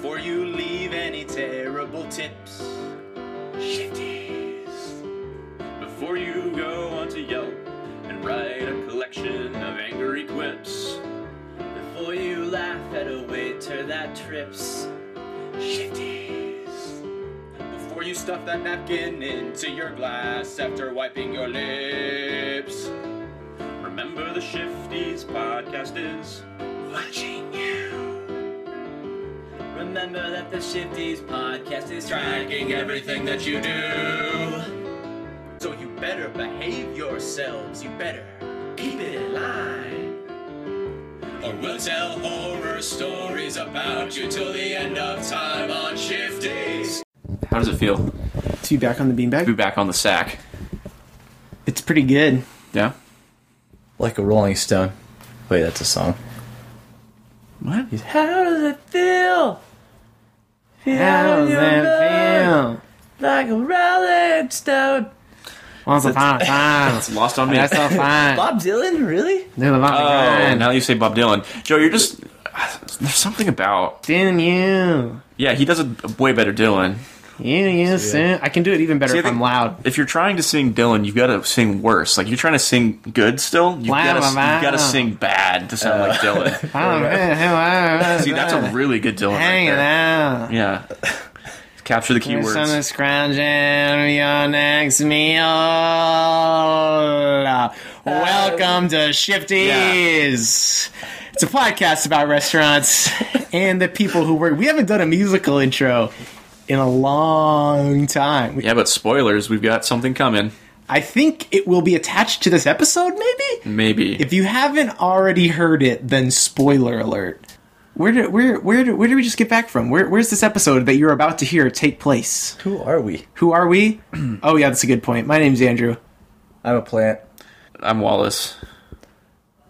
Before you leave any terrible tips, shifties. Before you go onto Yelp and write a collection of angry quips. Before you laugh at a waiter that trips, shifties. Before you stuff that napkin into your glass after wiping your lips. Remember the Shifties podcast is watching. Remember that the Shifties podcast is tracking everything that you do. So you better behave yourselves. You better keep it in line. Or we'll tell horror stories about you till the end of time on Shifties. How does it feel To be back on the beanbag? to be back on the sack? It's pretty good. Yeah? Like a Rolling Stone. Wait, that's a song. What? How does it feel? How does that feel? Like a Rolling Stone. Once upon a time. It's lost on me. That's so fine. Bob Dylan, really? They're the Oh, grind. now that you say Bob Dylan, Joe, you're just there's something about Damn you. yeah, he does a way better Dylan. You, sing. I can do it even better See, if I'm loud. If you're trying to sing Dylan, you've got to sing worse. Like you're trying to sing good still, you've got to you've got to sing bad to sound like uh, Dylan. See, that's a really good Dylan. Hanging right there. out. Yeah, capture the There's some keywords. scrounging your next meal. Uh, Welcome to Shifties. It's a podcast about restaurants and the people who work. We haven't done a musical intro in a long time. Yeah, but spoilers, we've got something coming. I think it will be attached to this episode, maybe? Maybe. If you haven't already heard it, then spoiler alert. Where did where where did, where did we just get back from? Where, where's this episode that you're about to hear take place? Who are we? Who are we? oh yeah, that's a good point. My name's Andrew. I'm a plant. I'm Wallace.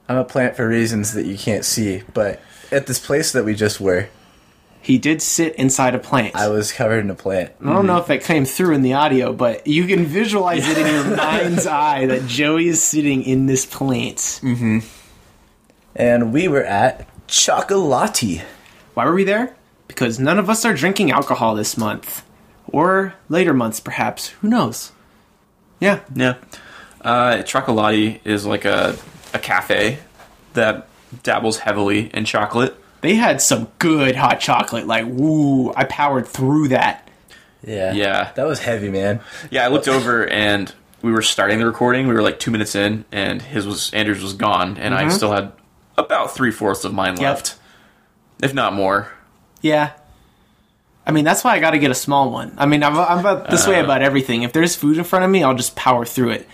I'm a plant for reasons that you can't see, but at this place that we just were, He did sit inside a plant. I was covered in a plant. I don't know if that came through in the audio, but you can visualize it in your mind's eye that Joey is sitting in this plant. And we were at Chocolati. Why were we there? Because none of us are drinking alcohol this month. Or later months, perhaps. Who knows? Yeah. Yeah. Uh, Chocolati is like a, a cafe that dabbles heavily in chocolate. They had some good hot chocolate. Like, woo, I powered through that. Yeah. Yeah. That was heavy, man. Yeah, I looked over and we were starting the recording. We were like two minutes in, and his was Andrew's was gone, and I mm-hmm. still had about three fourths of mine left, if not more. Yeah. I mean, that's why I got to get a small one. I mean, I'm, I'm about this way uh. about everything. If there's food in front of me, I'll just power through it.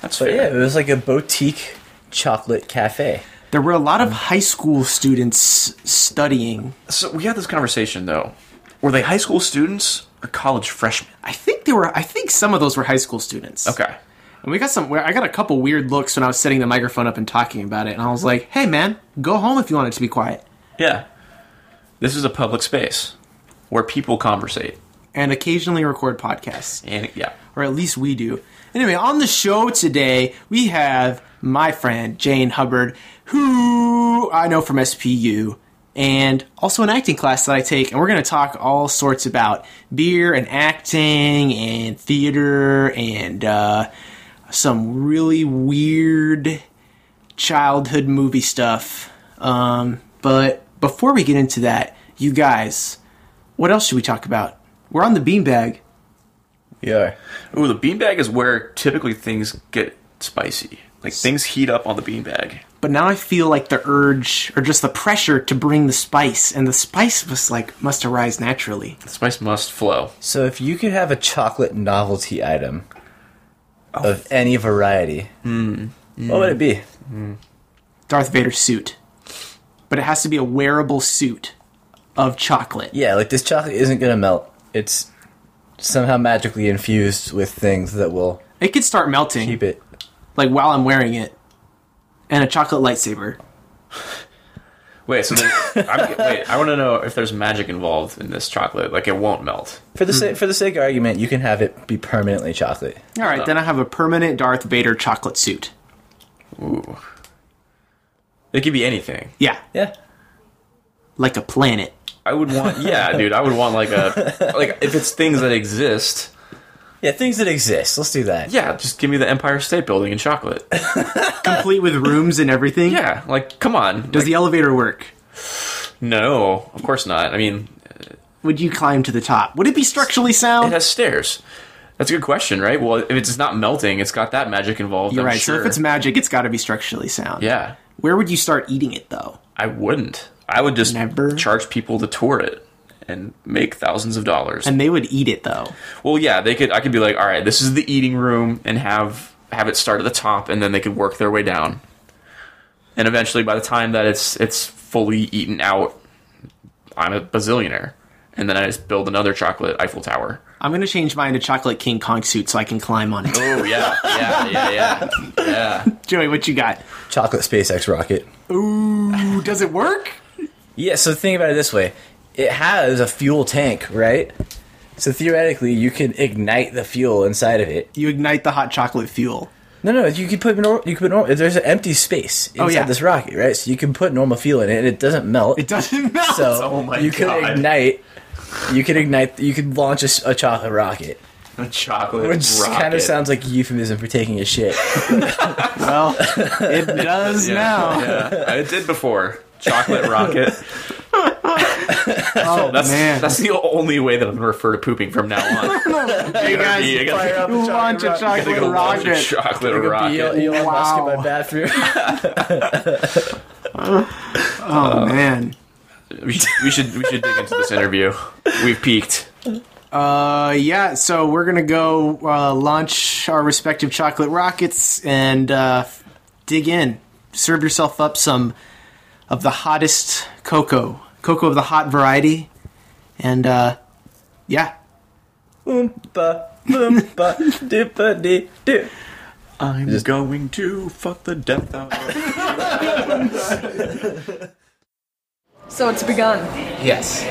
That's But fair. yeah, it was like a boutique chocolate cafe. There were a lot of high school students studying. So we had this conversation though. Were they high school students or college freshmen? I think they were. I think some of those were high school students. Okay. And we got some. I got a couple weird looks when I was setting the microphone up and talking about it, and I was like, "Hey, man, go home if you want it to be quiet." Yeah. This is a public space where people conversate. And occasionally record podcasts, And yeah. or at least we do. Anyway, on the show today, we have my friend Jane Hubbard, who I know from SPU, and also an acting class that I take. And we're going to talk all sorts about beer and acting and theater and uh, some really weird childhood movie stuff. Um, but before we get into that, you guys, what else should we talk about? We're on the beanbag. We are. Ooh, the beanbag is where typically things get spicy. Like things heat up on the beanbag. but now I feel like the urge or just the pressure to bring the spice, and the spice was like must arise naturally. The spice must flow. So if you could have a chocolate novelty item oh. of any variety, hmm. what would it be? Hmm. Darth Vader suit, but it has to be a wearable suit of chocolate. Yeah, like this chocolate isn't gonna melt. It's somehow magically infused with things that will It could start melting, keep it. like while I'm wearing it, and a chocolate lightsaber. Wait, so there, I'm, wait, I want to know if there's magic involved in this chocolate. Like it won't melt. For the sake hmm. for the sake of argument, you can have it be permanently chocolate. All right, oh. then I have a permanent Darth Vader chocolate suit. Ooh. It could be anything. Yeah, Yeah. like a planet. I would want, yeah, dude. I would want like a like if it's things that exist. Yeah, things that exist. Let's do that. Yeah, just give me the Empire State Building in chocolate. Complete with rooms and everything. Yeah, like come on. Does the elevator work? No, of course not. I mean, Would you climb to the top? Would it be structurally sound? it sound? has stairs. That's a good question, right? Well, if it's not melting, it's got that magic involved. You're I'm right. So Sure. if it's magic, it's got to be structurally sound. yeah, Where would you start eating it though? I wouldn't. I would just Never? charge people to tour it and make thousands of dollars. And they would eat it though. well, yeah, they could. I could be like, all right, this is the eating room, and have have it start at the top, and then they could work their way down. And eventually, by the time that it's it's fully eaten out, I'm a bazillionaire. And then I just build another chocolate Eiffel Tower. I'm gonna change mine to chocolate King Kong suit so I can climb on it. Oh yeah, yeah, yeah, yeah, yeah. Joey, what you got? Chocolate SpaceX rocket. Ooh, does it work? Yeah, so think about it this way. It has a fuel tank, right? So theoretically, you can ignite the fuel inside of it. You ignite the hot chocolate fuel. No, no, you could put normal. you could put normal. There's an empty space oh, inside Oh, yeah. this rocket, right? So you can put normal fuel in it, and it doesn't melt. It doesn't melt. so Oh my you can God. ignite. You could ignite. You could launch a chocolate rocket, A chocolate which rocket. kind of sounds like a euphemism for taking a shit. well, it does yeah, now. Yeah, it did before. Chocolate rocket. Oh That's man. that's the only way that I'm gonna refer to pooping from now on. you guys I gotta- fire up a chocolate launch a rocket. I gotta chocolate go launch a rocket. chocolate Elon, rocket. Elon Musk in Wow. my bathroom. Oh man. We should, we should we should dig into this interview. We've peaked. Uh, yeah. So we're gonna go uh, launch our respective chocolate rockets and uh, dig in. Serve yourself up some of the hottest cocoa, cocoa of the hot variety, and uh, yeah. Oompa, loompa, doopa dee doo. I'm going to fuck the death out of So it's begun. Yes,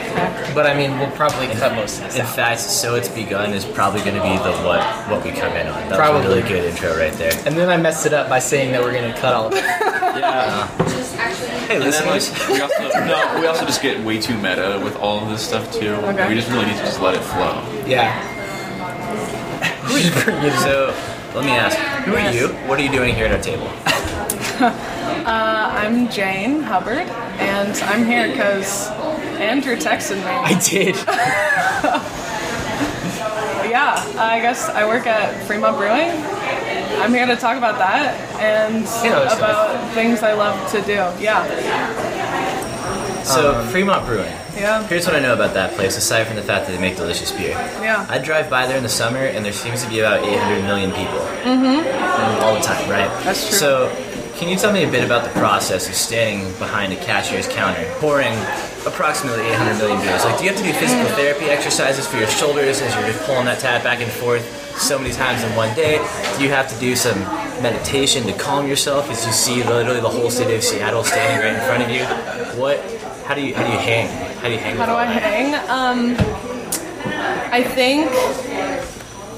but I mean, we'll probably cut most of this In out. fact, so it's begun is probably going to be the what what we come in on. That was a really good intro right there. And then I messed it up by saying that we're gonna cut all of it. Yeah. Hey, And then, like, we also, no, we also just get way too meta with all of this stuff too. Okay. We just really need to just let it flow. Yeah. We should bring it So, let me ask, who are you? What are you doing here at our table? Uh, I'm Jane Hubbard, and I'm here because Andrew texted me. I did. Yeah, I guess I work at Fremont Brewing. I'm here to talk about that and Yeah, that's about things I love to do. Yeah, So, Fremont Brewing. yeah, Here's what I know about that place, aside from the fact that they make delicious beer. yeah. I drive by there in the summer, and there seems to be about 800 million people. Mm-hmm. All the time, right? That's true. So, can you tell me a bit about the process of standing behind a cashier's counter, pouring approximately 800 million beers? Like, do you have to do physical therapy exercises for your shoulders as you're just pulling that tab back and forth so many times in one day? Do you have to do some meditation to calm yourself as you see literally the whole city of Seattle standing right in front of you? What? How do you how do you hang? How do you hang? How do I hang? Um, I think.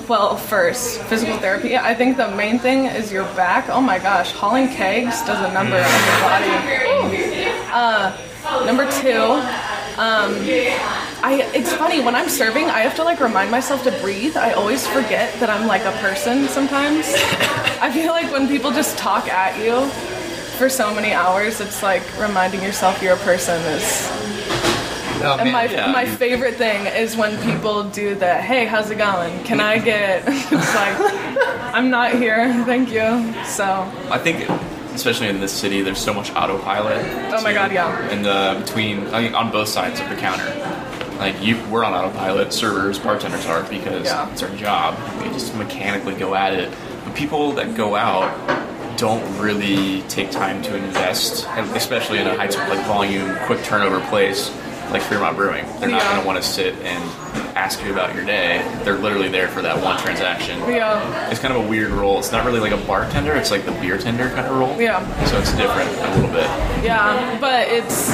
Well, first, physical therapy. I think the main thing is your back. Oh my gosh, hauling kegs does a number on your body. Uh, number two, um, I. It's funny when I'm serving, I have to like remind myself to breathe. I always forget that I'm like a person sometimes. I feel like when people just talk at you for so many hours, it's like reminding yourself you're a person is Oh, and my yeah. my favorite thing is when people do the hey, how's it going? Can I get it's like I'm not here, thank you. So I think, especially in this city, there's so much autopilot. Oh my God, yeah. And the between, I mean, on both sides of the counter, like you, we're on autopilot. Servers, bartenders are because Yeah. it's our job. We just mechanically go at it. But people that go out don't really take time to invest, especially in a high like volume, quick turnover place like Fremont Brewing. They're not Yeah. going to want to sit and ask you about your day. They're literally there for that one transaction. yeah, It's kind of a weird role. It's not really like a bartender. It's like the beer tender kind of role. Yeah. So it's different a little bit. yeah. But it's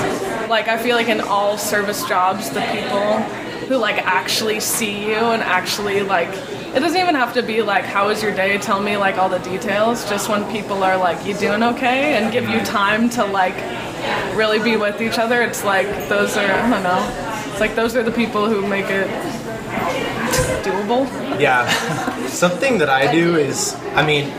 like I feel like in all service jobs, the people who like actually see you and actually like it doesn't even have to be like how was your day tell me like all the details just when people are like you doing okay and give you mm-hmm. time to like really be with each other it's like those are i don't know It's like those are the people who make it doable. Yeah. Something that I do is, I mean,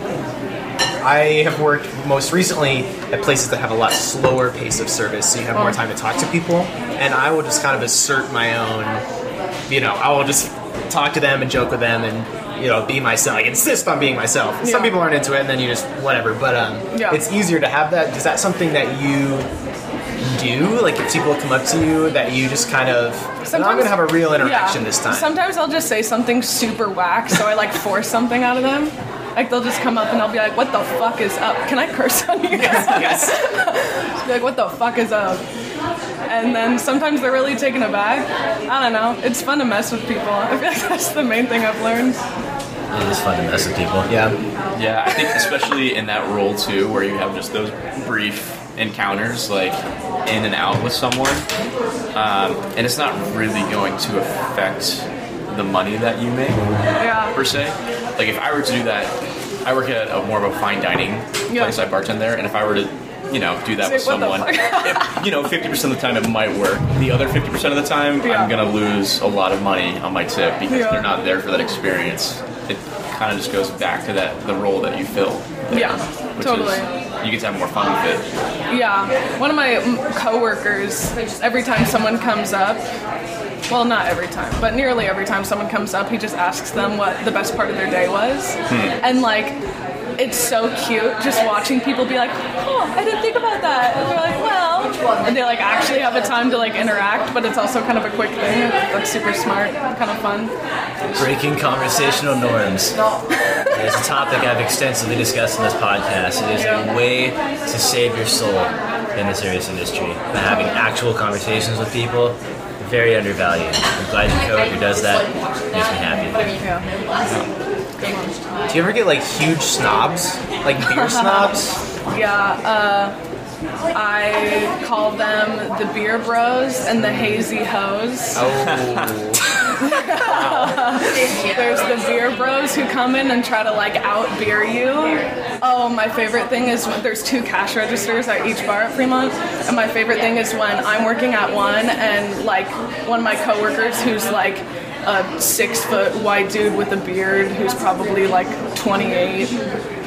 I have worked most recently at places that have a lot slower pace of service, so you have more oh. time to talk to people. And I will just kind of assert my own, you know, I will just talk to them and joke with them and, you know, be myself. Like, insist on being myself. Some people aren't into it, and then you just, whatever. But um, Yeah. it's easier to have that. Is that something that you do? Like, if people come up to you, that you just kind of, "No, I'm going to have a real interaction Yeah. this time. Sometimes I'll just say something super whack, so I like force something out of them. Like they'll just come up and I'll be like, "What the fuck is up? Can I curse on you?" Guys? Yes. Be like, "What the fuck is up?" And then sometimes they're really taken aback. I don't know. It's fun to mess with people. I feel like that's the main thing I've learned. It is fun to mess with people. Yeah. Yeah, I think especially in that role too, where you have just those brief encounters, like in and out with someone, um, and it's not really going to affect the money that you make Yeah. per se. Like if I were to do that, I work at a more of a fine dining Yeah. place. I bartend there, and if I were to, you know, do that Say, with someone, fuck?" you know, fifty percent of the time it might work. The other fifty percent of the time, Yeah. I'm gonna lose a lot of money on my tip because Yeah. they're not there for that experience. It kind of just goes back to that the role that you fill. there, Yeah, which totally. Is, you get to have more fun with it. Yeah, one of my coworkers, every time someone comes up, well, not every time, but nearly every time someone comes up, he just asks them what the best part of their day was. Hmm. And like, it's so cute just watching people be like, oh, I didn't think about that. And they're like, well, they like actually have a time to like interact, but it's also kind of a quick thing. That's super smart, kind of fun. Breaking conversational norms. It's a topic I've extensively discussed in this podcast. It is a way to save your soul in the service industry by having actual conversations with people. Very undervalued. I'm glad you your coworker does that. Makes me happy. Yeah. Do you ever get like huge snobs, like beer snobs? Yeah, uh, I call them the beer bros and the hazy hoes. Oh, There's the beer bros who come in and try to like out beer you. Oh, my favorite thing is when there's two cash registers at each bar at Fremont, and my favorite thing is when I'm working at one and like one of my coworkers who's like a six foot white dude with a beard who's probably like 28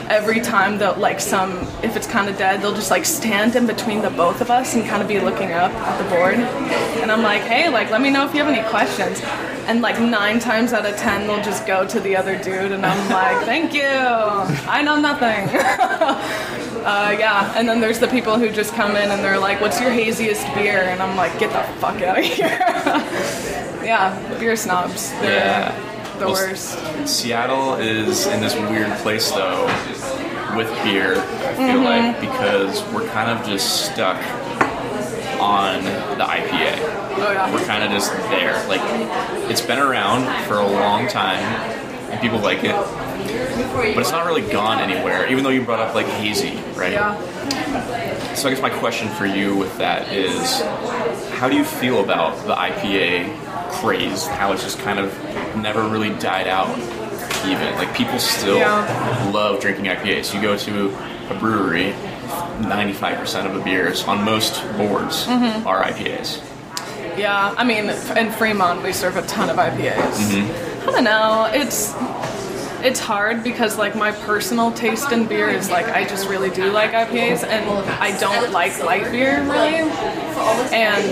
every time that like some if it's kind of dead they'll just like stand in between the both of us and kind of be looking up at the board. And i'm like hey like let me know if you have any questions. And like nine times out of ten they'll just go to the other dude and i'm like thank you. I know nothing. Uh, yeah. And then there's the people who just come in and they're like what's your haziest beer? And i'm like get the fuck out of here. Yeah beer snobs. They're Yeah. The Well, worst Seattle is in this weird place though with beer, I feel Mm-hmm. like, because we're kind of just stuck on the IPA. oh yeah We're kind of just there. Like, it's been around for a long time, and people like it, but it's not really gone anywhere, even though you brought up like hazy, right? yeah So I guess my question for you with that is, how do you feel about the IPA craze? How it's just kind of never really died out, even like people still Yeah. love drinking IPAs. You go to a brewery, 95% of the beers on most boards Mm-hmm. are IPAs. Yeah, I mean, in Fremont we serve a ton of IPAs. Mm-hmm. I don't know. It's it's hard because like my personal taste in beer is like I just really do like IPAs, and I don't like light beer really. And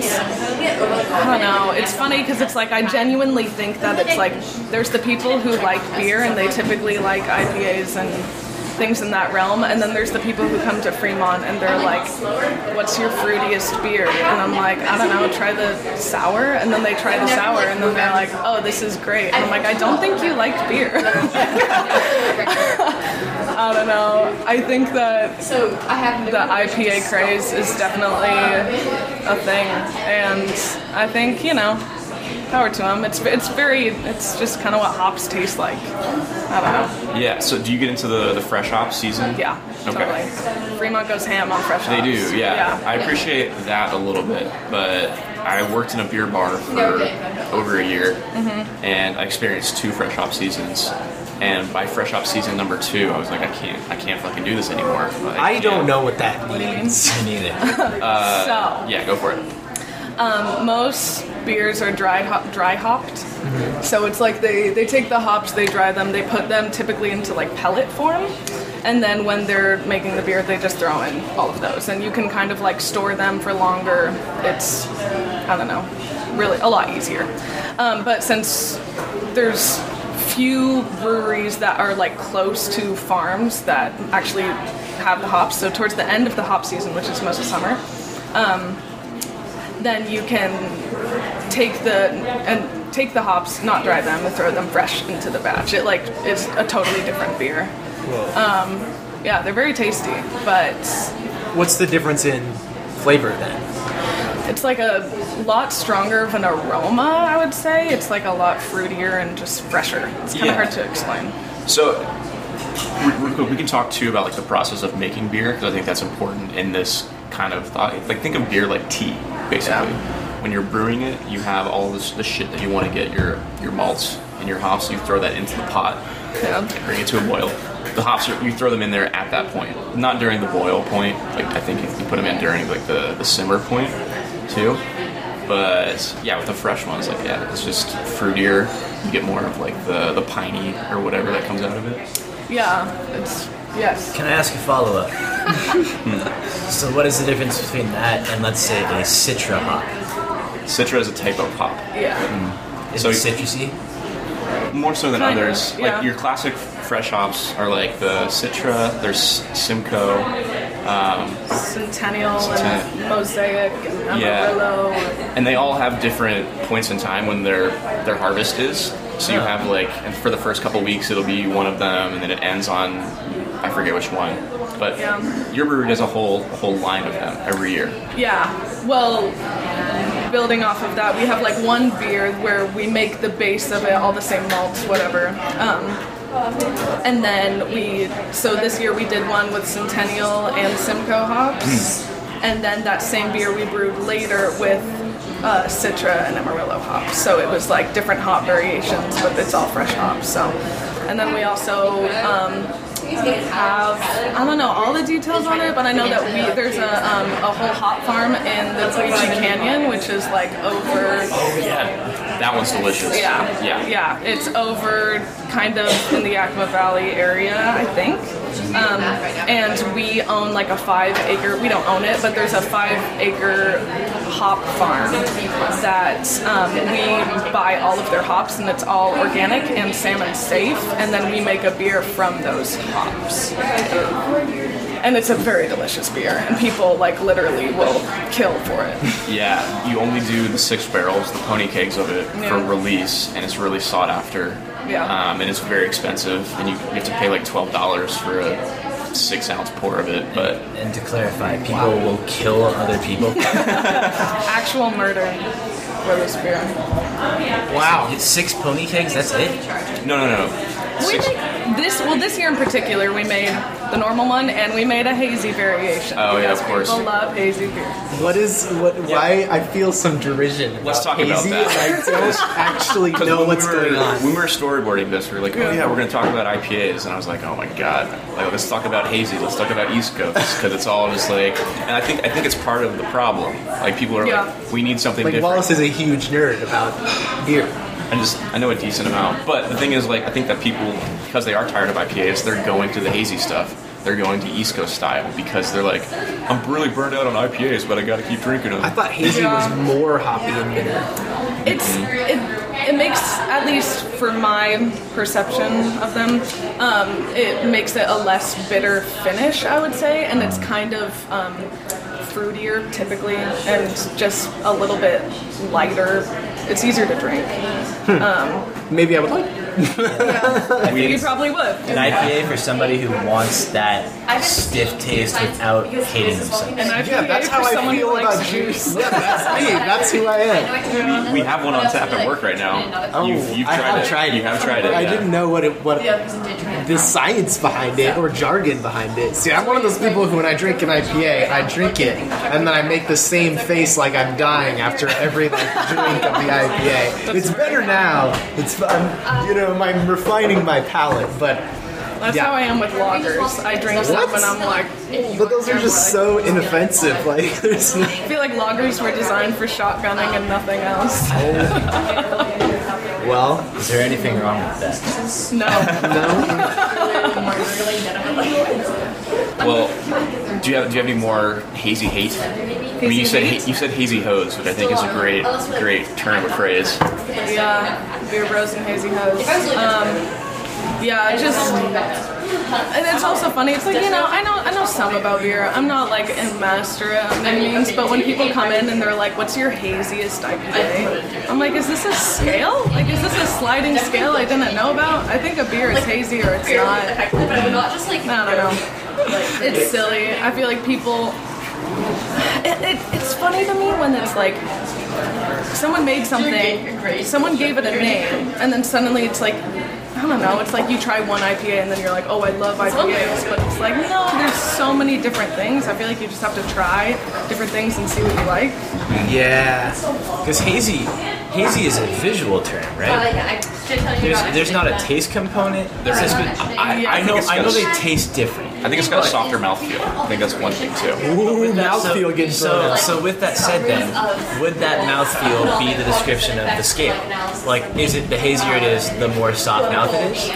I don't know. It's funny because it's like I genuinely think that it's like there's the people who like beer and they typically like IPAs and things in that realm, and then there's the people who come to Fremont and they're like, "What's your fruitiest beer?" And I'm like, "I don't know, try the sour." And then they try the sour, and then they're like, "Oh, this is great." And I'm like, "I don't think you like beer." I don't know. I think that So I have the IPA craze is definitely a thing, and I think you know, power to them. It's it's very it's just kind of what hops taste like. I don't know. Yeah. So do you get into the the fresh hop season? Yeah, Okay. totally. Fremont goes ham on fresh. hops. They hops. do, yeah. Yeah. I appreciate that a little bit, but I worked in a beer bar for over a year, Mm-hmm. and I experienced two fresh hop seasons. And by fresh hop season number two, I was like, I can't, I can't fucking do this anymore. Like, I don't know what that means. Me neither. so Yeah, go for it. Um, most beers are dry hop, dry hopped. So it's like they, they take the hops, they dry them, they put them typically into like pellet form, and then when they're making the beer, they just throw in all of those, and you can kind of like store them for longer. It's I don't know, really a lot easier. Um, but since there's few breweries that are like close to farms that actually have the hops, so towards the end of the hop season, which is most of summer, um, then you can take the and take the hops, not dry them, and throw them fresh into the batch. It like is a totally different beer. Um, yeah, they're very tasty, but What's the difference in flavor then? it's like a lot stronger of an aroma. I would say it's like a lot fruitier and just fresher. It's kind of Yeah. hard to explain. So, we, we- we can talk too about like the process of making beer because I think that's important in this kind of thought. Like, think of beer like tea, basically. When you're brewing it, you have all this the shit that you want to get your your malts and your hops. You throw that into the pot, Yeah. bring it to a boil. The hops are, you throw them in there at that point, not during the boil point. Like I think you, you put them in during like the, the simmer point too. But yeah, with the fresh ones, like yeah, it's just fruitier. You get more of like the the piney or whatever that comes out of it. Yeah, it's yes. Can I ask a follow up? so, what is the difference between that and, let's say, a Citra hop? Citra is a type of hop, Yeah. Is So- it citrusy? more so than Kinda, others. yeah. Like your classic fresh hops are like the Citra. There's Simcoe. Um, Centennial Centennial. and Mosaic and Yeah. Amarillo. and they all have different points in time when their their harvest is. So you have like, and for the first couple weeks it'll be one of them, and then it ends on I forget which one. But Yeah. your brewery does a whole a whole line of them every year. Yeah. Well, building off of that, we have like one beer where we make the base of it all the same malts, whatever. Um, and then we, so this year we did one with Centennial and Simcoe hops. and then that same beer we brewed later with uh, Citra and Amarillo hops. So it was like different hop variations, but it's all fresh hops. So, and then we also um, have I don't know all the details on it, but I know that we there's a um, a whole hop farm in the Cowiche Canyon, which is like over Oh yeah, that one's delicious. yeah yeah, yeah it's over kind of in the Yakima Valley area, I think. Um, and we own like a five acre. We don't own it, but there's a five acre hop farm that um, we buy all of their hops, and it's all organic and salmon safe. And then we make a beer from those hops. And it's a very delicious beer, and people like literally will kill for it. Yeah, you only do the six barrels, the pony kegs of it Yeah. for release, and it's really sought after. Yeah. Um, and it's very expensive, and you, you have to pay like twelve dollars for a six ounce pour of it. But And to clarify, people will kill other people. Actual murder for this beer. Wow. It's six pony kegs, that's it? no, no, no. We Six, make this well this year in particular we made the normal one and we made a hazy variation. Oh, yeah, of course. People love hazy beer. What is what? Why I feel some derision. Let's about talk about that. I don't actually 'cause know when what's we were, going on. When we were storyboarding this, we were like, oh yeah, we're going to talk about IPAs, and I was like, oh my god, like let's talk about hazy, let's talk about East Coast, because it's all just like, and I think I think it's part of the problem. Like people are Yeah. like, we need something Like different. Wallace is a huge nerd about beer. I just I know a decent amount, but the thing is, like, I think that people because they are tired of IPAs, they're going to the hazy stuff. They're going to East Coast style because they're like, I'm really burned out on IPAs, but I got to keep drinking them. I thought hazy Yeah. was more hoppy and bitter. It's it, it makes at least for my perception of them, um, it makes it a less bitter finish, I would say, and it's kind of um, fruitier typically, and just a little bit lighter. It's easier to drink. Hmm. Maybe I would like. I think you probably would. An IPA for somebody who wants that stiff taste without hating themselves. And I Yeah, that's how for I feel about juice. juice. Yeah, that's me. That's who I am. we have one on tap at work right now. Oh, you've, you've oh, I tried have it. tried it. You have tried it. I yeah. didn't know what it what the science behind it or jargon behind it. See, I'm one of those people who, when I drink an IPA, I drink it and then I make the same face like I'm dying after every like drink of the IPA. It's better now. It's I'm, you know I'm refining my palate, but That's Yeah. how I am with lagers. I drink stuff What? and I'm like, But those are just so inoffensive. Like, there's no. I feel like lagers were designed for shotgunning and nothing else. Oh. Well, Is there anything wrong with that? No. no. Well, do you have do you have any more hazy hate? I mean, you said you said hazy hoes, which I think is a great great turn of phrase. Yeah, beer bros and hazy hoes. Um, yeah, just and it's also funny. It's like you know, I know I know some about beer. I'm not like a master at means, but when people come in and they're like, "What's your haziest IPA?" I'm like, "Is this a scale? Like, is this a sliding scale I didn't know about?" I think a beer is hazy or it's not. I don't know. It's silly. I feel like people. It, it, it's funny to me when it's like someone made something, someone gave it a name, and then suddenly it's like, I don't know, it's like you try one IPA and then you're like, oh, I love IPAs, but it's like, no, there's so many different things. I feel like you just have to try different things and see what you like. yeah. Because hazy, hazy is a visual term, right? There's, there's not a taste component. There It's is. just- I, Yeah. I know, I know they taste different. I think it's got a softer mouthfeel. I think that's one thing too. Ooh, mouthfeel getting so, so with that said then, would that mouthfeel be the description of the scale? Like, is it the hazier it is, the more soft mouth it is?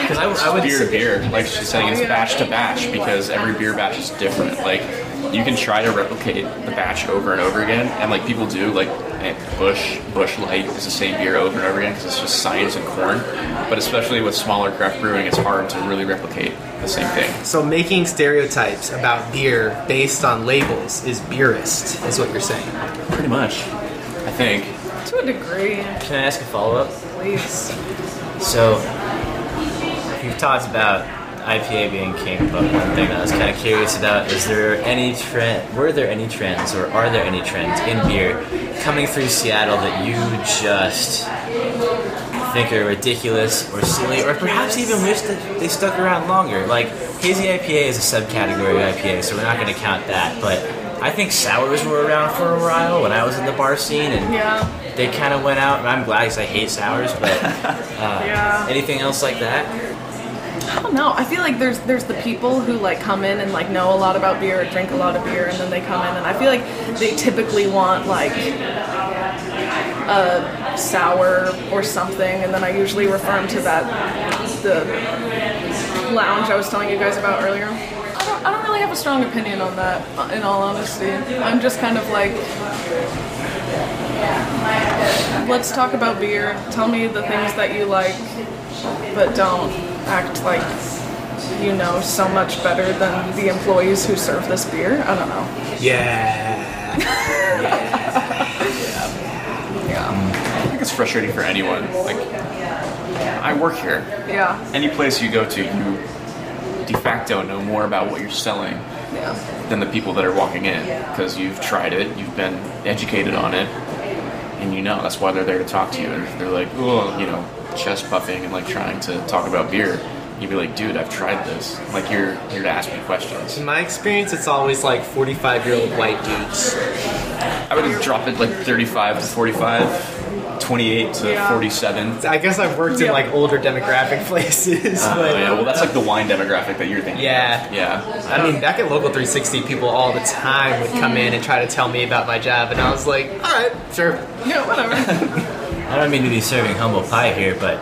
Because I, I would beer to beer, like she's saying, it's batch to batch because every beer batch is different. Like you can try to replicate the batch over and over again, and like people do, like eh, Busch Busch Light is the same beer over and over again because it's just science and corn. But especially with smaller craft brewing, it's hard to really replicate the same thing. So making stereotypes about beer based on labels is beerist, is what you're saying. Pretty much, I think. To a degree, Can I ask a follow up? please. So, you've talked about IPA being king, but one thing that I was kind of curious about is there any trend, were there any trends, or are there any trends in beer coming through Seattle that you just think are ridiculous or silly, or perhaps even wish that they stuck around longer? Like, hazy IPA is a subcategory of IPA, so we're not going to count that, but I think sours were around for a while when I was in the bar scene, and Yeah, they kind of went out, and I'm glad because I hate sours, but uh, yeah. anything else like that? I don't know. I feel like there's there's the people who like come in and like know a lot about beer, or drink a lot of beer, and then they come in and I feel like they typically want like a sour or something, and then I usually refer them to that the lounge I was telling you guys about earlier. I don't, I don't really have a strong opinion on that, in all honesty. I'm just kind of like, let's talk about beer. Tell me the things that you like, but don't act like you know so much better than the employees who serve this beer. I don't know. Yeah. Yeah. I think it's frustrating for anyone. Like, I work here. Yeah. Any place you go to, you de facto know more about what you're selling Yeah. than the people that are walking in because you've tried it, you've been educated on it, and you know that's why they're there to talk to you. And they're like, oh, you know, chest puffing and like trying to talk about beer, you'd be like, dude, I've tried this. Like you're here to ask me questions. In my experience, it's always like 45 year old white dudes. I would drop it like 35 to 45, 28 to Yeah. 47. I guess I've worked in like older demographic places, Oh but yeah, well that's like the wine demographic that you're thinking. Yeah. of. yeah. I mean, back at Local 360, people all the time would come hmm. in and try to tell me about my job, and I was like, all right, sure. Yeah, whatever. I don't mean to be serving humble pie here, but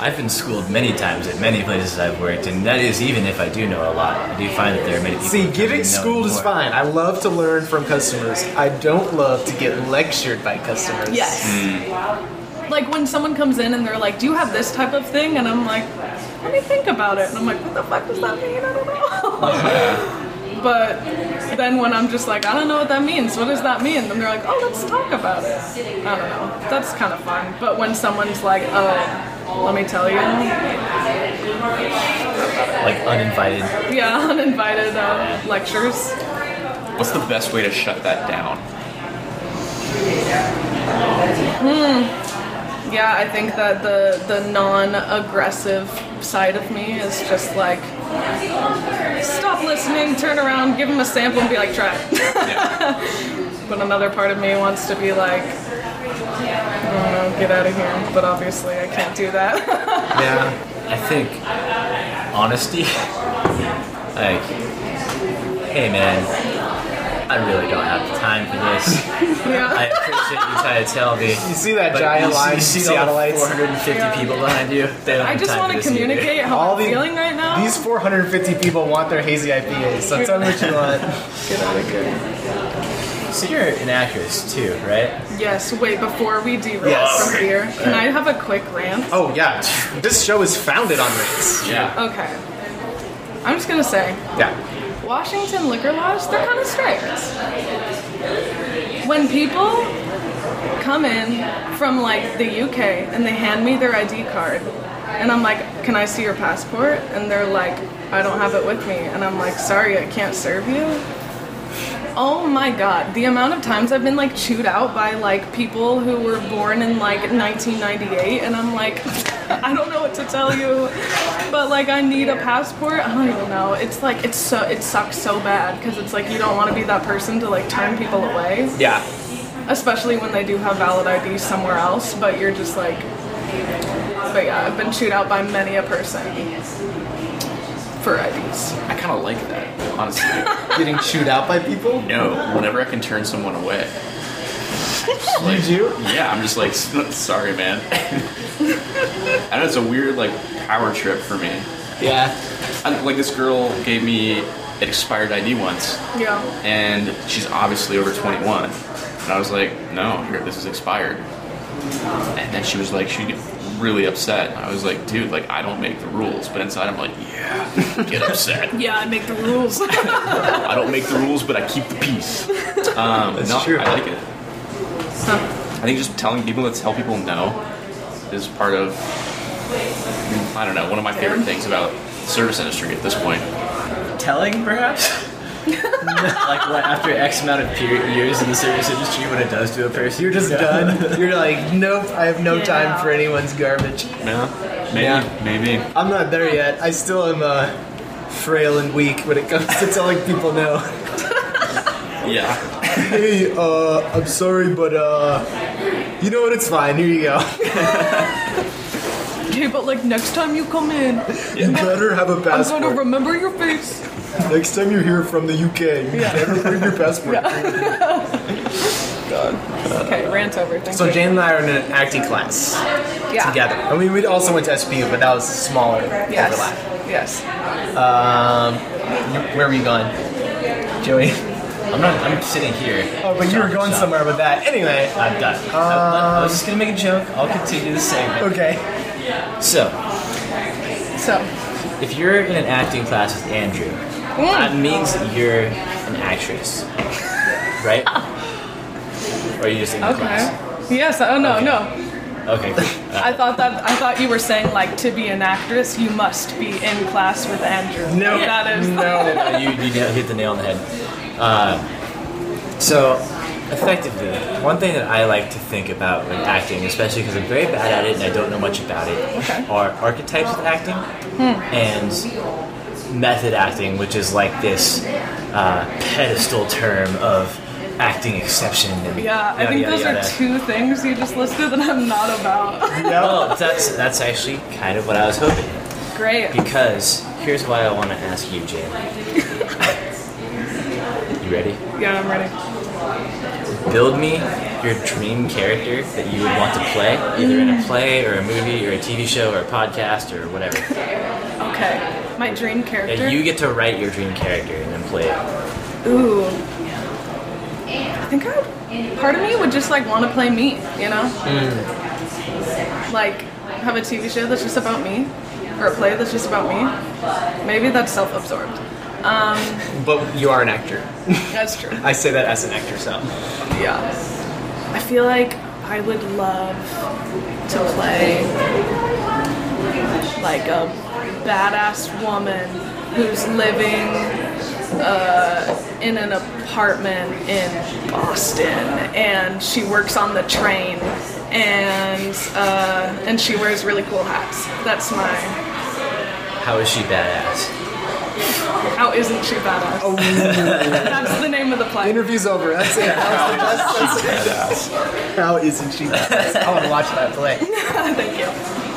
I've been schooled many times at many places I've worked, and that is even if I do know a lot. I do find that there are many people. See, who getting schooled is fine. I love to learn from customers. I don't love to get lectured by customers. yes. Hmm. Like when someone comes in and they're like, "Do you have this type of thing?" and I'm like, "Let me think about it." And I'm like, "What the fuck does that mean? I don't know." but then when I'm just like, "I don't know what that means. What does that mean?" then they're like, "Oh, let's talk about it." I don't know. That's kind of fun. But when someone's like, "Oh, let me tell you," Like uninvited. yeah, uninvited uh, lectures. What's the best way to shut that down? Yeah, I think that the the non-aggressive side of me is just like stop listening, turn around, give him a sample, and be like, try it. But another part of me wants to be like, I don't know, get out of here. But obviously, I can't do that. Yeah. I think honesty. like, hey man, I really don't have the time for this. I appreciate you trying to tell me. You see that But giant you line see, from you see all the 450 Yeah. people behind you. They don't I just want to this either. communicate how All I'm the- feeling right now. These 450 people want their hazy IPAs, so tell me what you want. Get out of here. So you're an actress too, right? Yes, wait, before we derail Yes. from beer, can I have a quick rant? Oh yeah, this show is founded on race. Yeah. Okay. I'm just gonna say, Yeah. Washington liquor laws, they're kind of strict. When people come in from like the UK and they hand me their ID card, and I'm like, can I see your passport? And they're like, I don't have it with me. And I'm like, sorry, I can't serve you. Oh my god, the amount of times I've been like chewed out by like people who were born in like 1998, and I'm like, I don't know what to tell you, but like I need a passport. I don't even know. It's like it's so it sucks so bad because it's like you don't want to be that person to like turn people away, Yeah. especially when they do have valid ID somewhere else. But you're just like, but yeah, I've been chewed out by many a person for IDs. I kind of like that, honestly. Getting chewed out by people? no, whenever I can turn someone away. Did you? Yeah, I'm just like, sorry, man. I know it's a weird like power trip for me. Yeah. I, like this girl gave me an expired ID once, Yeah. and she's obviously over 21. And I was like, no, here, this is expired. And then she was like, she get really upset. I was like, dude, like I don't make the rules, but inside I'm like, yeah, get upset. Yeah, I make the rules. I don't make the rules, but I keep the peace. Um, That's no, true. I like it. I think just telling people to tell people no is part of, I don't know, one of my favorite things about the service industry at this point. Telling, perhaps? like what, after X amount of period, years in the service industry, when it does to a person? You're just done. You're like, nope, I have no Yeah. time for anyone's garbage. Yeah, maybe, Yeah. maybe. I'm not there yet. I still am uh, frail and weak when it comes to telling people no. Yeah. hey, uh, I'm sorry, but uh, you know what? It's fine. Here you go. okay, but like next time you come in, You better have a passport. I'm gonna remember your face. Next time you're here from the UK, you better bring your passport. Okay, rant over. Thank So you. Jane and I are in an acting class yeah. together. I mean, we also went to SPU, but that was a smaller Yes. overlap. Yes. Um, where were you going, Joey? I'm not. I'm sitting here. Oh, but you were going somewhere with that. Anyway, I'm done. I, I was just gonna make a joke. I'll continue the segment. okay. So, So, if you're in an acting class with Andrew, that means that you're an actress, right? or are you just in the okay. class? Yes. Oh no, Okay. no. Okay. I thought that I thought you were saying like to be an actress, you must be in class with Andrew. No. That is. No. Uh, you, you hit the nail on the head. Uh, so, effectively, one thing that I like to think about with acting, especially because I'm very bad at it and I don't know much about it, Okay. are archetypes of acting and method acting, which is like this uh, pedestal term of acting exception. And Yeah, I yada, think those yada. are two things you just listed that I'm not about. Well, that's that's actually kind of what I was hoping. Great. Because here's why I want to ask you, Jane. you ready? Yeah, I'm ready. Build me your dream character that you would want to play, either in a play or a movie or a TV show or a podcast or whatever. Okay. My dream character. And you get to write your dream character and then play it. Ooh. I think I, part of me would just like want to play me, you know? Hmm. Like have a TV show that's just about me, or a play that's just about me. Maybe that's self-absorbed. Um, but you are an actor. That's true. I say that as an actor, so. Yeah. I feel like I would love to play like a badass woman who's living uh, in an apartment in Boston and she works on the train and uh, and she wears really cool hats. That's my How is she badass? how isn't she badass? That's the name of the play. Interview's over. That's it. That was the best. How isn't she? badass? I want to watch that play. Thank you.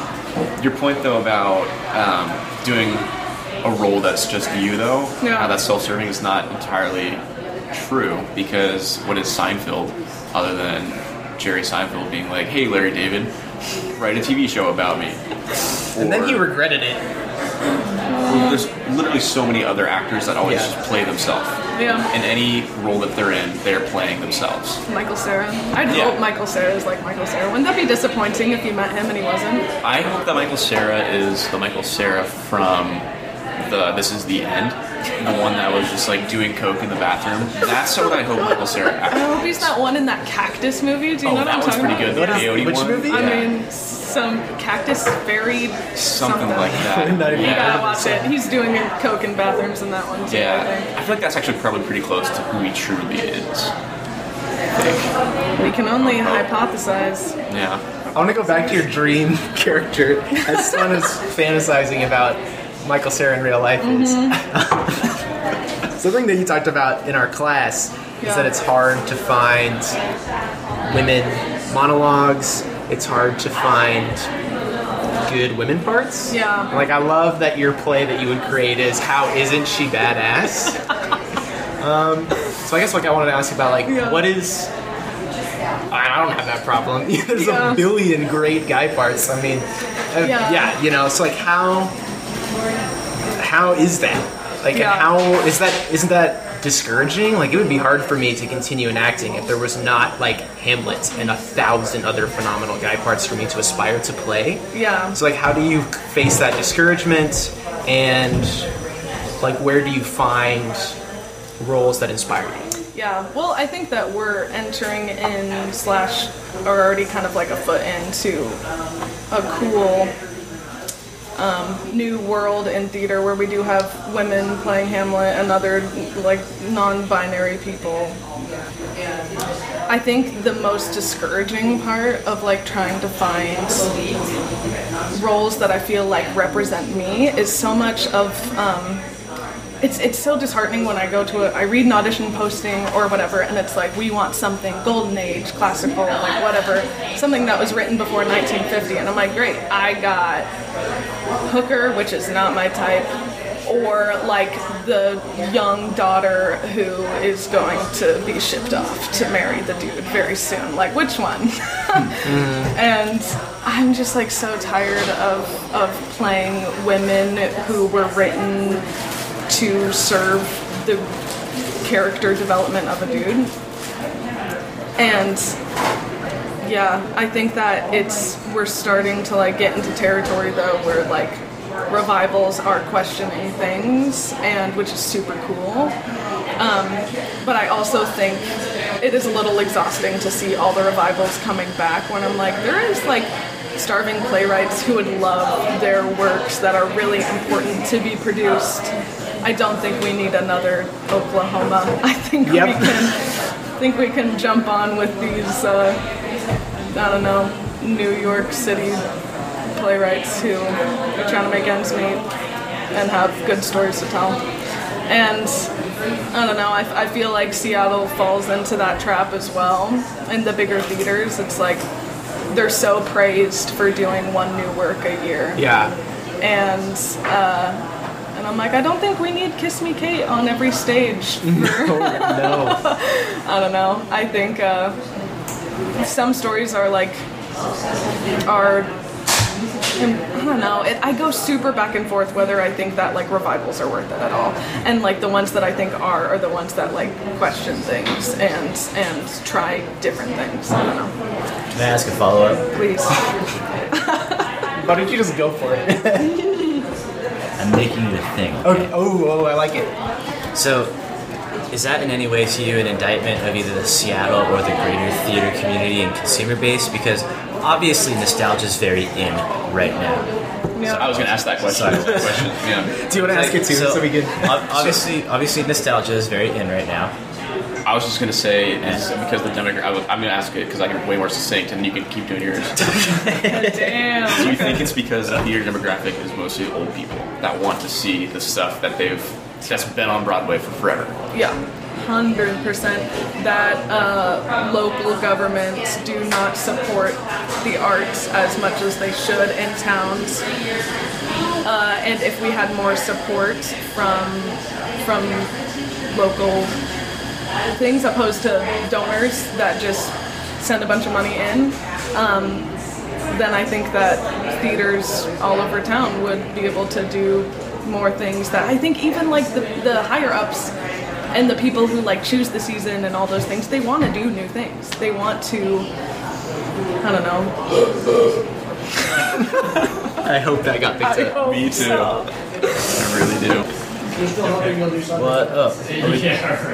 Your point though about um, doing a role that's just you though. Yeah. How that's self-serving is not entirely true because what is Seinfeld other than Jerry Seinfeld being like, "Hey, Larry David, write a TV show about me." And then he regretted it. There's literally so many other actors that always Yeah. just play themselves. Yeah. In any role that they're in, they're playing themselves. Michael Cera. I'd Yeah. hope Michael Cera is like Michael Cera. Wouldn't that be disappointing if you met him and he wasn't? I hope that Michael Cera is the Michael Cera from the This Is the End, the one that was just like doing coke in the bathroom. That's what I hope Michael Cera. I hope he's that one in that cactus movie. Do you Oh, know what that I'm one's talking pretty good. The What is- peyote which one. movie? I Yeah. mean, some cactus fairy something like that. Not even You gotta watch it. He's doing coke in bathrooms in that one too. I Yeah, think. I feel like that's actually probably pretty close to who he truly is. I. We can only oh. hypothesize. Yeah. I want to go back to your dream character. As fun as fantasizing about Michael Cera in real life is. Mm-hmm. Something that you talked about in our class is that it's hard to find women monologues. It's hard to find good women parts. Yeah. Like I love that your play that you would create is how isn't she badass? um, so I guess like I wanted to ask about like Yeah. what is I don't have that problem. There's Yeah. a billion great guy parts. I mean, uh, Yeah. yeah. you know. So like, how how is that? Like, Yeah. how is that? Isn't that discouraging? Like, it would be hard for me to continue in acting if there was not like Hamlet and a thousand other phenomenal guy parts for me to aspire to play. Yeah. So like, how do you face that discouragement, and like, where do you find roles that inspire you? Yeah, well, I think that we're entering in slash are already kind of like a foot into a cool um, new world in theater where we do have women playing Hamlet and other like non-binary people. I think the most discouraging part of like trying to find roles that I feel like represent me is so much of um, it's it's so disheartening when I go to a I read an audition posting or whatever and it's like we want something golden age classical like whatever something that was written before 1950 and I'm like great I got hooker which is not my type or like the young daughter who is going to be shipped off to marry the dude very soon like which one? And I'm just like so tired of of playing women who were written to serve the character development of a dude. And yeah, I think that it's we're starting to like get into territory though where like revivals are questioning things and which is super cool. Um, but I also think it is a little exhausting to see all the revivals coming back when I'm like, there is like starving playwrights who would love their works that are really important to be produced. I don't think we need another Oklahoma. I think Yep. we can think we can jump on with these uh, I don't know, New York City playwrights who are trying to make ends meet and have good stories to tell. And I don't know, I, I feel like Seattle falls into that trap as well. In the bigger theaters, it's like they're so praised for doing one new work a year. Yeah. And, uh, and I'm like, I don't think we need Kiss Me Kate on every stage. Oh, no. I don't know. I think uh, some stories are like are. I don't know. It, I go super back and forth whether I think that like revivals are worth it at all, and like the ones that I think are are the ones that like question things and and try different things. I don't know. Can I ask a follow up? Please. Why don't you just go for it? I'm making it a thing. okay. Oh, oh, I like it. So, is that in any way to you an indictment of either the Seattle or the greater theater community and consumer base? Because obviously nostalgia is very in right now. I was going to ask that question. Question. Yeah. Do you want to ask it too, so, we can? ob- obviously, obviously nostalgia is very in right now. I was just going to say is because the demographic. I was, I'm going to ask it because I can way more succinct, and you can keep doing yours. Damn. Do you think it's because the theater demographic is mostly old people that want to see the stuff that they've that's been on Broadway for forever? Yeah, hundred percent. That uh, local governments do not support the arts as much as they should in towns. uh, and if we had more support from from local things opposed to donors that just send a bunch of money in, um, then I think that theaters all over town would be able to do more things that I think even like the, the higher ups and the people who like choose the season and all those things, they want to do new things. They want to, I don't know. I hope that got picked I up. hope Me too. so. I really do. What up? Are we-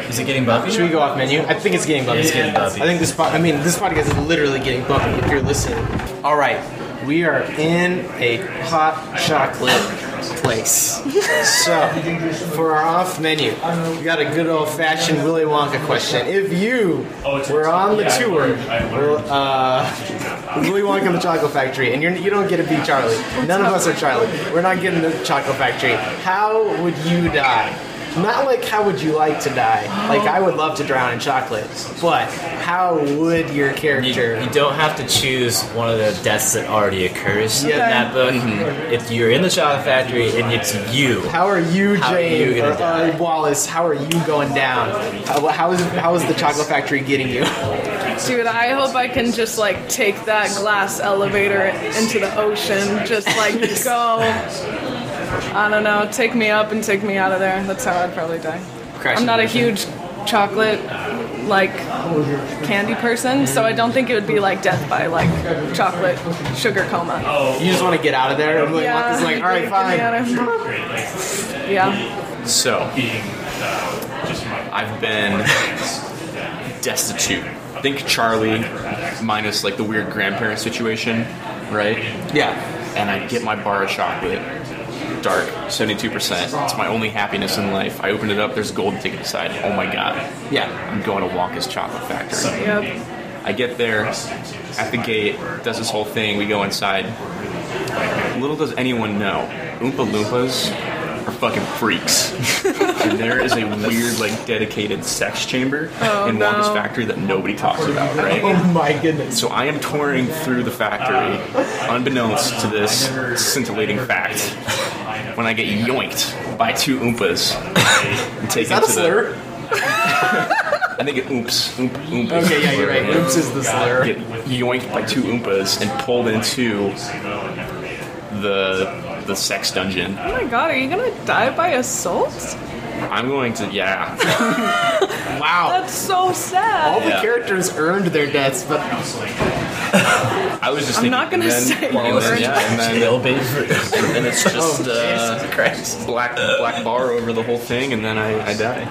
is it getting bumpy? Should we go off menu? I think it's getting bumpy. It's getting bumpy. I think this. po- I mean, this podcast is literally getting bumpy if you're listening. All right, we are in a hot chocolate place. so, for our off menu, we got a good old fashioned Willy Wonka question. If you were on the tour, uh, Willy Wonka and the Chocolate Factory, and you're, you don't get to be Charlie. None of us are Charlie. We're not getting the Chocolate Factory. How would you die? Not like how would you like to die? Like I would love to drown in chocolate, but how would your character? you don't have to choose one of the deaths that already occurs Yeah. in that book. If you're in the chocolate factory and it's you, How are you, How are you or, uh, Wallace? How are you going down? How, how is how is the chocolate factory getting you? Dude, I hope I can just like take that glass elevator into the ocean. Just like go. I don't know, take me up and take me out of there. That's how I'd probably die. Crash I'm not a huge chocolate like candy person, so I don't think it would be like death by like chocolate sugar coma. You just want to get out of there. And like, Yeah, Wonka's like, all right, get me out fine. of. Yeah. So, I've been destitute. Think Charlie minus like the weird grandparent situation, right? Yeah. And I get my bar of chocolate, dark, 72%. It's my only happiness in life. I opened it up, there's a golden ticket inside. Oh my god. Yeah. I'm going to Wonka's Chocolate Factory. Yep. I get there at the gate, does this whole thing, we go inside. Little does anyone know, Oompa Loompas are fucking freaks. and there is a weird, like, dedicated sex chamber oh, in Wonka's no. factory that nobody talks about, right? Oh my goodness. So I am touring through the factory, unbeknownst to this scintillating fact, when I get yoinked by two Oompas and taken Is that a to slur? the. I think it oops, oomp, oomp. Okay, yeah, you're right. Oops is the slur. Get yoinked by two Oompas and pulled into the the sex dungeon. Oh my god, are you gonna die by assault? I'm going to yeah. Wow. That's so sad. All the Yeah. characters earned their deaths, but I was just I'm thinking, not gonna then, say well, you then, earned yeah, and then Jail, baby. and it's just uh, Jesus Christ. black black bar over the whole thing, and then I, I die.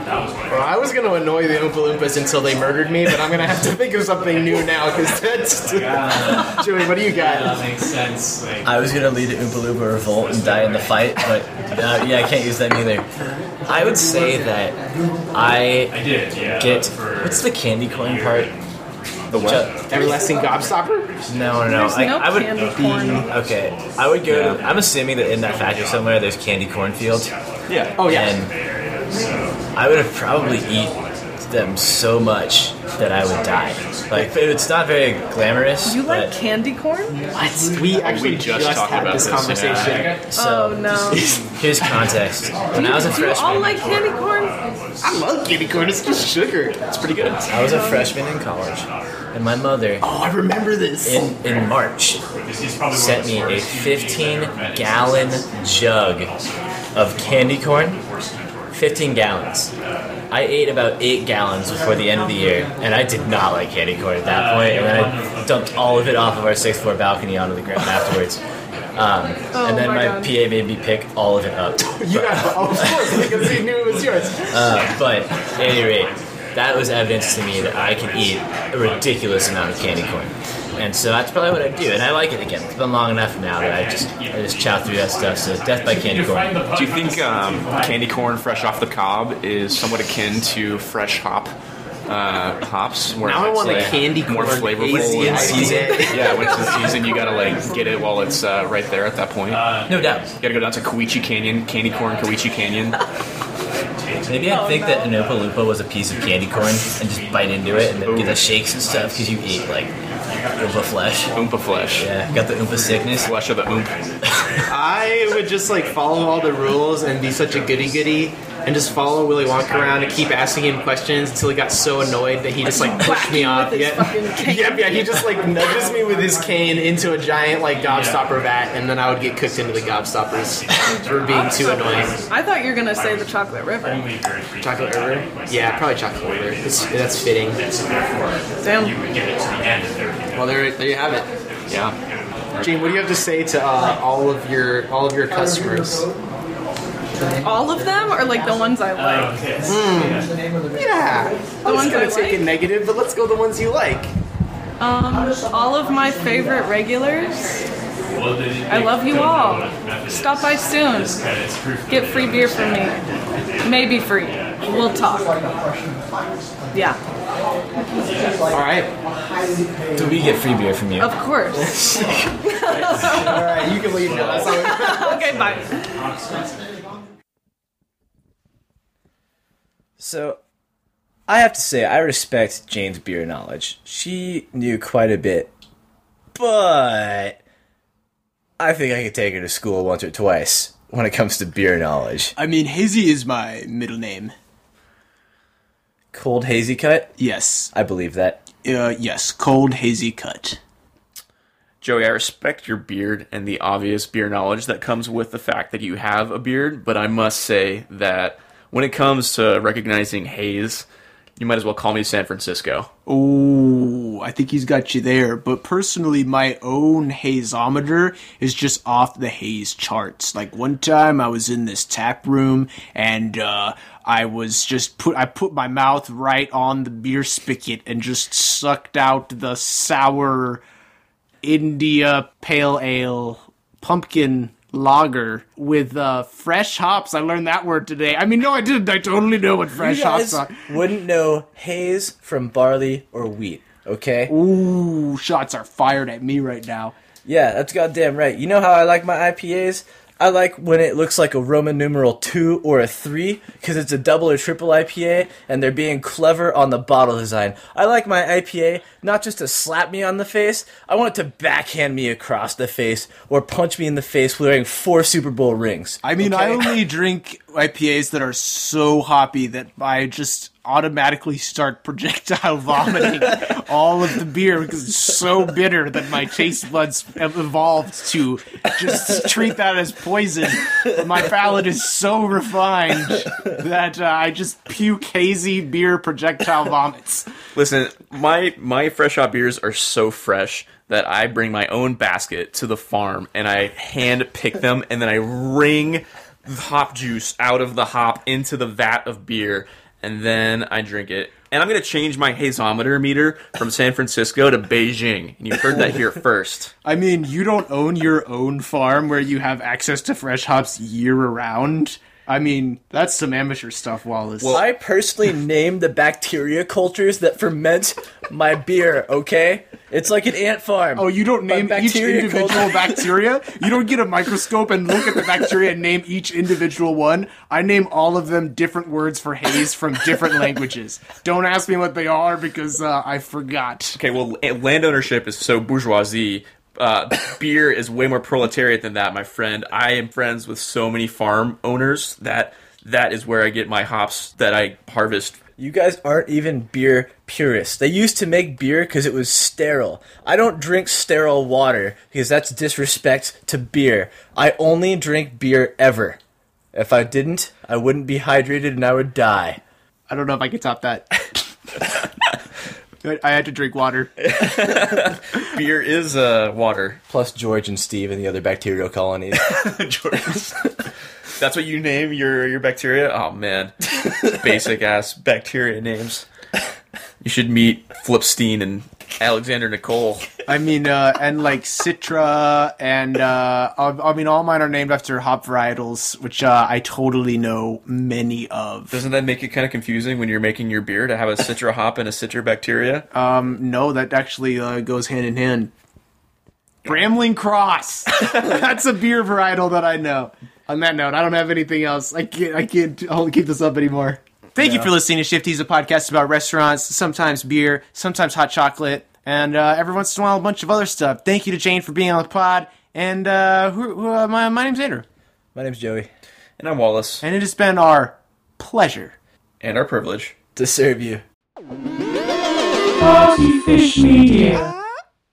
well, I was gonna annoy the Oompa Loompas until they murdered me, but I'm gonna have to think of something new now because that's. Yeah. Joey, what do you got? That makes sense. Like, I was gonna lead an Oompa Loompa revolt and die in the fight, but uh, yeah, I can't use that either. I would say that I I did, yeah. get For, what's the candy corn part? The what? Uh, Ju- Everlasting Gobstopper? No, no, no. There's I, no I would. candy corn. Okay, I would go. To, I'm assuming that in that factory somewhere there's candy corn fields, Yeah. Oh yeah. and I would have probably eat them so much that I would die. Like it's not very glamorous. You like but, candy corn? What? We actually just just, talked had about this this, conversation. So Oh no. here's context. When I was a Do you all freshman, like candy corn? I love candy corn. It's just sugar. It's pretty good. I was a um, freshman in college, and my mother Oh, I remember this. in in March this is probably sent me a 15 gallon jug of candy corn. 15 gallons. I ate about 8 gallons before the end of the year, and I did not like candy corn at that point. point, and then I dumped all of it off of our sixth floor balcony onto the ground afterwards. Um, Oh and then my my, PA made me pick all of it up. you got, oh, of course, because he knew it was yours. Uh, but at any rate, that was evidence to me that I can eat a ridiculous amount of candy corn. And so that's probably what I do, and I like it again. It's been long enough now that I just I just chow through that stuff. So death by candy corn. Do you think um, candy corn fresh off the cob is somewhat akin to fresh hop uh, hops? Where Now I it's, want a like, candy more corn flavorful hazy and- season. Yeah, when it's in season, you gotta like get it while it's uh, right there at that point. No doubt. you gotta go down to Cowiche Canyon, candy corn Cowiche Canyon. Maybe I'd think that an Oompa Loompa was a piece of candy corn and just bite into it and then get the shakes and stuff because you eat like Oompa flesh. Oompa flesh. Yeah, got the Oompa sickness. Flesh of the Oompa. I would just like follow all the rules and be such a goody goody and just follow Willy Wonka around and keep asking him questions until he got so annoyed that he just like pushed me off. with Yeah. Yep, yeah, he just like nudges me with his cane into a giant like gobstopper vat, and then I would get cooked into the gobstoppers for being too annoying. I thought you were gonna say the chocolate river. Only very briefly. Chocolate river? Yeah, probably chocolate river. It's, that's fitting. So Damn. you would get it to the end of therapy. Well, there, there you have it. Yeah. Gene, what do you have to say to uh, all of your all of your customers? All of them, or like the ones I like? Okay. Yeah, I was ones gonna I take it like? negative, but let's go the ones you like. Um, all of my favorite regulars. I love you all. what method is. Stop by soon. This kind of- it's proof that Get free beer from me. Maybe free. We'll talk. Yeah, All right, Do we get free beer from you? of course. all right, you can leave now. Okay, bye. So, I have to say, I respect Jane's beer knowledge. She knew quite a bit, but I think I could take her to school once or twice when it comes to beer knowledge. I mean, Hazy is my middle name. Cold hazy cut? Yes. I believe that. Uh, yes, cold hazy cut. Joey, I respect your beard and the obvious beer knowledge that comes with the fact that you have a beard, but I must say that when it comes to recognizing haze, you might as well call me San Francisco. Oh, I think he's got you there. But personally, my own hazeometer is just off the haze charts. Like one time, I was in this tap room and uh, I was just put. I put my mouth right on the beer spigot and just sucked out the sour India Pale Ale pumpkin lager with uh, fresh hops. I learned that word today. I mean, no, I didn't. I totally know what fresh you hops are. wouldn't know haze from barley or wheat, okay? Ooh, shots are fired at me right now. Yeah, that's goddamn right. You know how I like my IPAs? I like when it looks like a Roman numeral 2 or a 3 because it's a double or triple IPA and they're being clever on the bottle design. I like my IPA not just to slap me on the face, I want it to backhand me across the face or punch me in the face wearing four Super Bowl rings. I mean, I only drink IPAs that are so hoppy that I just automatically start projectile vomiting all of the beer because it's so bitter that my taste buds have evolved to just treat that as poison. But my palate is so refined that uh, I just puke hazy beer projectile vomits. Listen, my my fresh hop beers are so fresh that I bring my own basket to the farm and I hand pick them and then I wring hop juice out of the hop into the vat of beer and then I drink it. And I'm gonna change my hazometer meter from San Francisco to Beijing. And you heard that here first. I mean, you don't own your own farm where you have access to fresh hops year round. I mean, that's some amateur stuff, Wallace. Well, I personally named the bacteria cultures that ferment my beer, okay? It's like an ant farm. Oh, you don't name each individual culture- bacteria? You don't get a microscope and look at the bacteria and name each individual one? I name all of them different words for haze from different languages. Don't ask me what they are because uh, I forgot. Okay, well, land ownership is so bourgeoisie. Uh, beer is way more proletariat than that, my friend. I am friends with so many farm owners that that is where I get my hops that I harvest. You guys aren't even beer purists. They used to make beer because it was sterile. I don't drink sterile water because that's disrespect to beer. I only drink beer ever. If I didn't, I wouldn't be hydrated and I would die. I don't know if I can top that. I I had to drink water. Beer is uh, water. Plus George and Steve and the other bacterial colonies. George. That's what you name your your bacteria? Oh man, basic ass bacteria names. You should meet Flipstein and Alexander Nicole. I mean, uh, and like Citra, and uh, I I mean, all mine are named after hop varietals, which uh, I totally know many of. Doesn't that make it kind of confusing when you're making your beer to have a citra hop and a citra bacteria? Um, No, that actually uh, goes hand in hand. Bramling Cross. That's a beer varietal that I know. On that note, I don't have anything else. I can't. I can't hold, keep this up anymore. Thank you for listening to Shifties, a podcast about restaurants, sometimes beer, sometimes hot chocolate, and and uh, every once in a while a bunch of other stuff. Thank you to Jane for being on the pod. And uh, who, who, uh, my, my name's Andrew. My name's Joey. And I'm Wallace. And it has been our pleasure And our privilege. To serve you. Party Fish Media.